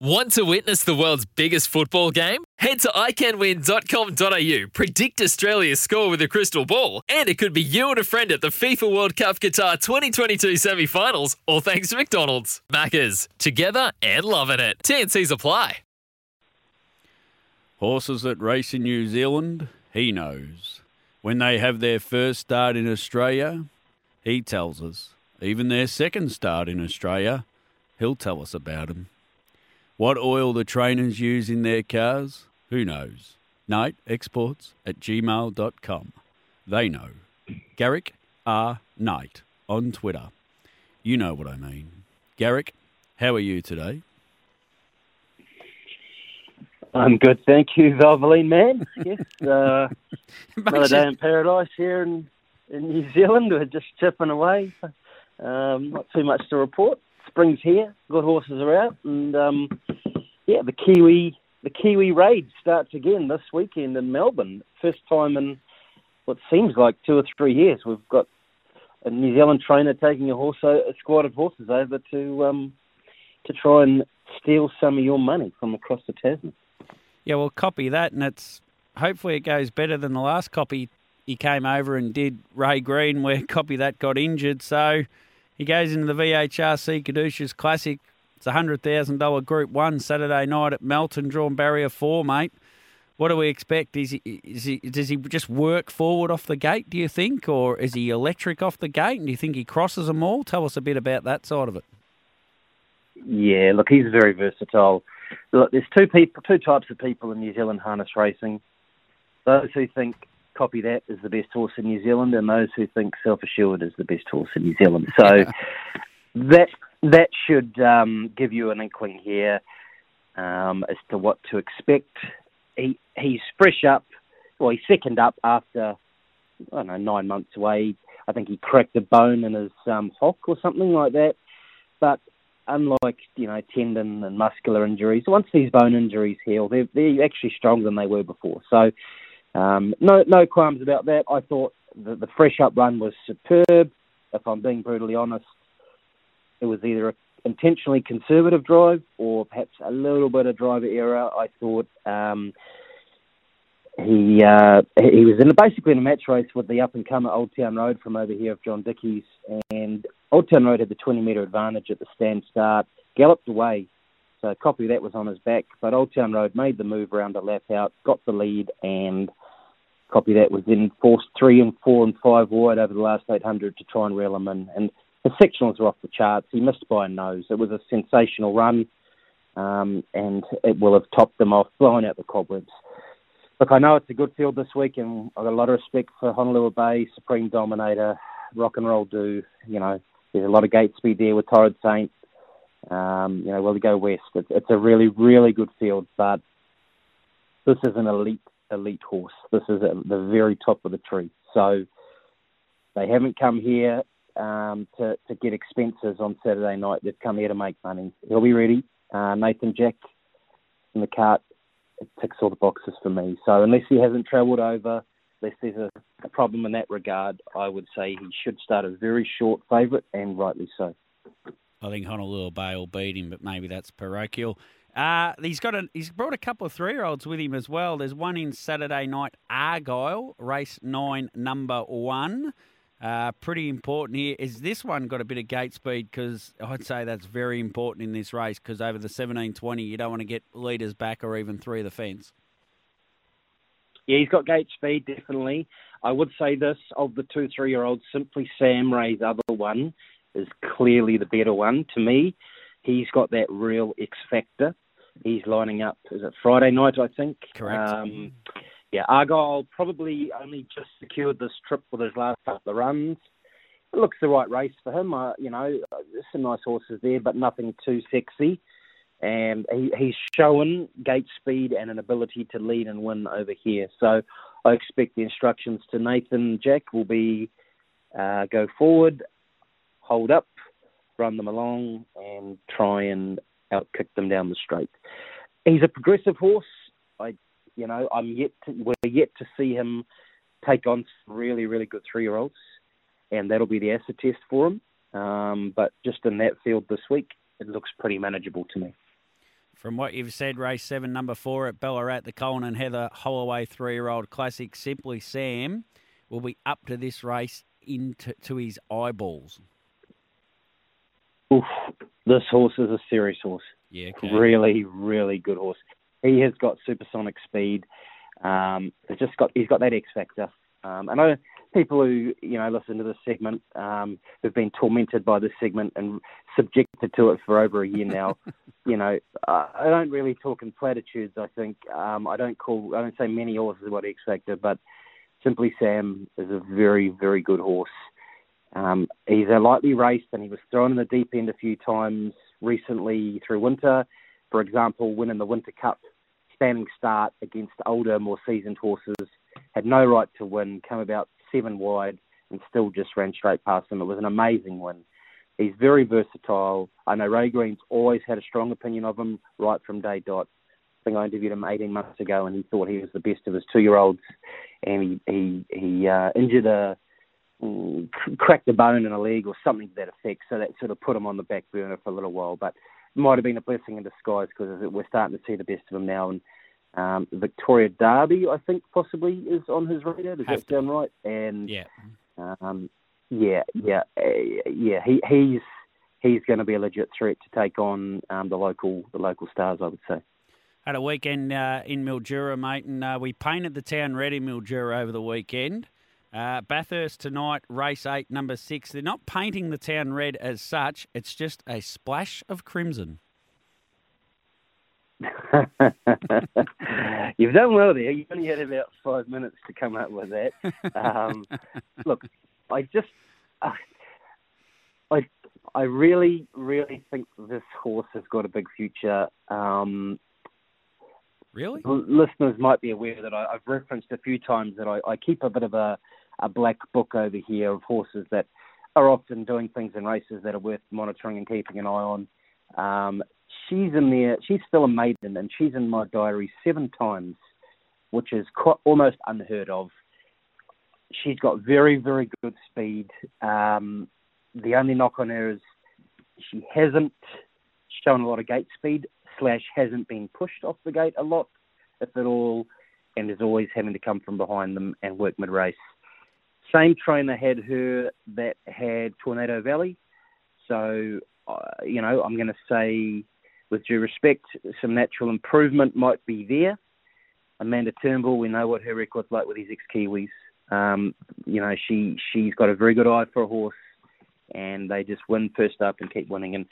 Want to witness the world's biggest football game? Head to iCanWin.com.au, predict Australia's score with a crystal ball, and it could be you and a friend at the FIFA World Cup Qatar 2022 semi finals, all thanks to McDonald's. Maccas, together and loving it. TNC's apply. Horses that race in New Zealand, he knows. When they have their first start in Australia, he tells us. Even their second start in Australia, he'll tell us about them. What oil the trainers use in their cars, who knows? Knight Exports at gmail.com. They know. Garrick R. Knight on Twitter. You know what I mean. Garrick, how are you today? I'm good, thank you, Valvoline man. Yes, uh, another day in paradise here in, in New Zealand. We're just chipping away. Um, not too much to report. Spring's here. Good horses are out, and um, yeah, the Kiwi the Kiwi raid starts again this weekend in Melbourne. First time in what seems like two or three years. We've got a New Zealand trainer taking a horse, a squad of horses over to um, to try and steal some of your money from across the Tasman. Yeah, well, copy that, and it's hopefully it goes better than the last copy he came over and did Ray Green, where copy that got injured. So he goes into the VHRC Caduceus Classic. It's a hundred thousand dollar Group One Saturday night at Melton, drawn barrier four, mate. What do we expect? Is he, is he does he just work forward off the gate? Do you think, or is he electric off the gate? And do you think he crosses them all? Tell us a bit about that side of it. Yeah, look, he's very versatile. Look, there's two people, two types of people in New Zealand harness racing. Those who think Copy That is the best horse in New Zealand, and those who think Self Assured is the best horse in New Zealand. So that that should um, give you an inkling here um, as to what to expect. He he's fresh up, well, he's second up after I don't know nine months away. I think he cracked a bone in his um, hock or something like that. But unlike you know tendon and muscular injuries, once these bone injuries heal, they're they're actually stronger than they were before. So um, no no qualms about that. I thought the, the fresh up run was superb. If I'm being brutally honest, it was either a intentionally conservative drive or perhaps a little bit of driver error. I thought um, he uh, he was in a, basically in a match race with the up and comer Old Town Road from over here of John Dickey's, and Old Town Road had the 20 metre advantage at the stand start, galloped away. So copy that was on his back, but Old Town Road made the move around a lap out, got the lead, and copy that was then forced three and four and five wide over the last 800 to try and reel him in. And the sectionals were off the charts. He missed by a nose. It was a sensational run, um, and it will have topped them off, blown out the cobwebs. Look, I know it's a good field this week, and I've got a lot of respect for Honolulu Bay, Supreme Dominator, Rock and Roll Do. You know, there's a lot of gate speed there with Torrid Saint. Um, you know, will go west? It's, it's a really, really good field, but this is an elite, elite horse. This is at the very top of the tree. So they haven't come here um, to, to get expenses on Saturday night. They've come here to make money. He'll be ready. Uh, Nathan Jack in the cart it ticks all the boxes for me. So unless he hasn't travelled over, unless there's a, a, problem in that regard, I would say he should start a very short favourite, and rightly so. I think Honolulu Bay will beat him, but maybe that's parochial. Uh, he's got a, he's brought a couple of three year olds with him as well. There's one in Saturday night Argyle, race nine, number one. Uh, pretty important here. Is this one got a bit of gate speed? Because I'd say that's very important in this race because over the 1720, you don't want to get leaders back or even through the fence. Yeah, he's got gate speed, definitely. I would say this of the two three year olds, simply Sam Ray's other one is clearly the better one. To me, he's got that real X factor. He's lining up, is it Friday night, I think? Correct. Um, yeah, Argyle probably only just secured this trip with his last couple of runs. It looks the right race for him. Uh, you know, there's some nice horses there, but nothing too sexy. and he, he's shown gate speed and an ability to lead and win over here. So I expect the instructions to Nathan Jack will be uh, go forward, hold up, run them along, and try and outkick them down the straight. He's a progressive horse. I, you know, I'm yet to, we're yet to see him take on some really, really good three-year-olds, and that'll be the acid test for him. Um, but just in that field this week, it looks pretty manageable to me. From what you've said, race seven, number four at Ballarat, the Colin and Heather Holloway three-year-old classic, Simply Sam, will be up to this race into to his eyeballs. Oof, this horse is a serious horse. Yeah, okay. really, really good horse. He has got supersonic speed. Um, he's just got he's got that X factor. Um, I know people who you know listen to this segment um, who've been tormented by this segment and subjected to it for over a year now. you know, I don't really talk in platitudes. I think um, I don't call I don't say many horses what X factor, but Simply Sam is a very very good horse. Um, he's a lightly raced and he was thrown in the deep end a few times recently through winter. For example, winning the Winter Cup standing start against older, more seasoned horses, had no right to win, came about seven wide and still just ran straight past them. It was an amazing win. He's very versatile. I know Ray Green's always had a strong opinion of him right from day dot. I think I interviewed him 18 months ago, and he thought he was the best of his two-year-olds. And he he he uh, injured a cracked a bone in a leg or something to that effect. So that sort of put him on the back burner for a little while. But it might have been a blessing in disguise because we're starting to see the best of him now. And um, Victoria Derby, I think, possibly is on his radar. Does that sound right? And Yeah. um, yeah, yeah, yeah. He he's he's going to be a legit threat to take on um, the local the local stars. I would say. Had a weekend uh, in Mildura, mate, and uh, we painted the town red in Mildura over the weekend. Uh, Bathurst tonight, race eight, number six. They're not painting the town red as such. It's just a splash of crimson. You've done well there. You only had about five minutes to come up with that. Um, look, I just, uh, I, I really, really think this horse has got a big future. Um, Really? listeners might be aware that I, I've referenced a few times that I, I keep a bit of a, a black book over here of horses that are often doing things in races that are worth monitoring and keeping an eye on. Um, she's in there. She's still a maiden, and she's in my diary seven times, which is quite, almost unheard of. She's got very, very good speed. Um, the only knock on her is she hasn't shown a lot of gate speed slash hasn't been pushed off the gate a lot, if at all, and is always having to come from behind them and work mid race. Same trainer had her that had Tornado Valley, so uh, you know I'm going to say, with due respect, some natural improvement might be there. Amanda Turnbull, we know what her record's like with these ex Kiwis. Um, you know she she's got a very good eye for a horse and they just win first up and keep winning. And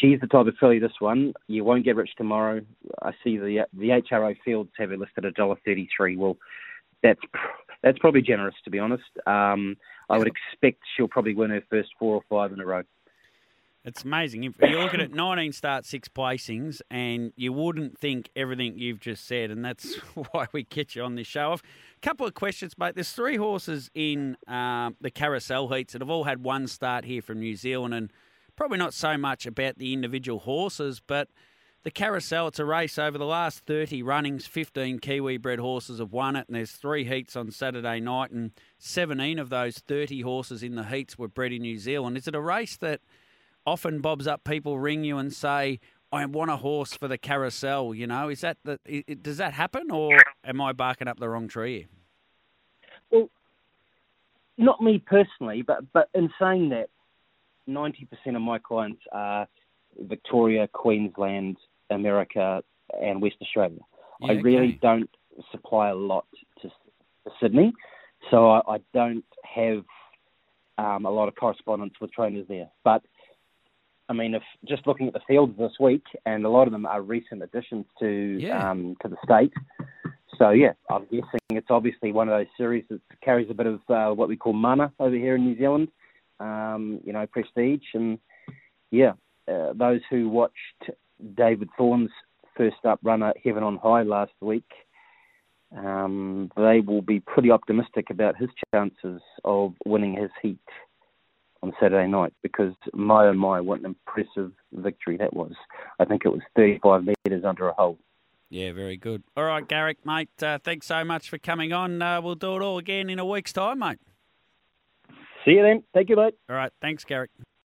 she's the type of filly. This one you won't get rich tomorrow. I see the the HRO fields have it listed at dollar thirty three. Well, that's that's probably generous to be honest. Um, I would expect she'll probably win her first four or five in a row. It's amazing. If you're looking at 19 start, six placings, and you wouldn't think everything you've just said, and that's why we get you on this show. A couple of questions, mate. There's three horses in um, the carousel heats that have all had one start here from New Zealand, and probably not so much about the individual horses, but the carousel. It's a race over the last 30 runnings. 15 Kiwi bred horses have won it, and there's three heats on Saturday night, and 17 of those 30 horses in the heats were bred in New Zealand. Is it a race that often bobs up people ring you and say i want a horse for the carousel you know is that the i- i- does that happen or am i barking up the wrong tree Well, not me personally, but but in saying that, ninety percent of my clients are Victoria, Queensland, America, and West Australia. I really okay. don't supply a lot to, to Sydney, so I, I don't have um, a lot of correspondence with trainers there. But I mean, if just looking at the fields this week, and a lot of them are recent additions to Yeah. um, to the state. So yeah, I'm guessing it's obviously one of those series that carries a bit of uh, what we call mana over here in New Zealand. Um, you know, prestige, and yeah, uh, those who watched David Thorne's first up runner, Heaven on High, last week. Um, they will be pretty optimistic about his chances of winning his heat on Saturday night because my oh my, what an impressive victory that was. I think it was 35 metres under a hole. Yeah, very good. All right, Garrick, mate, uh, thanks so much for coming on. Uh, we'll do it all again in a week's time, mate. See you then. Thank you, mate. All right, thanks, Garrick.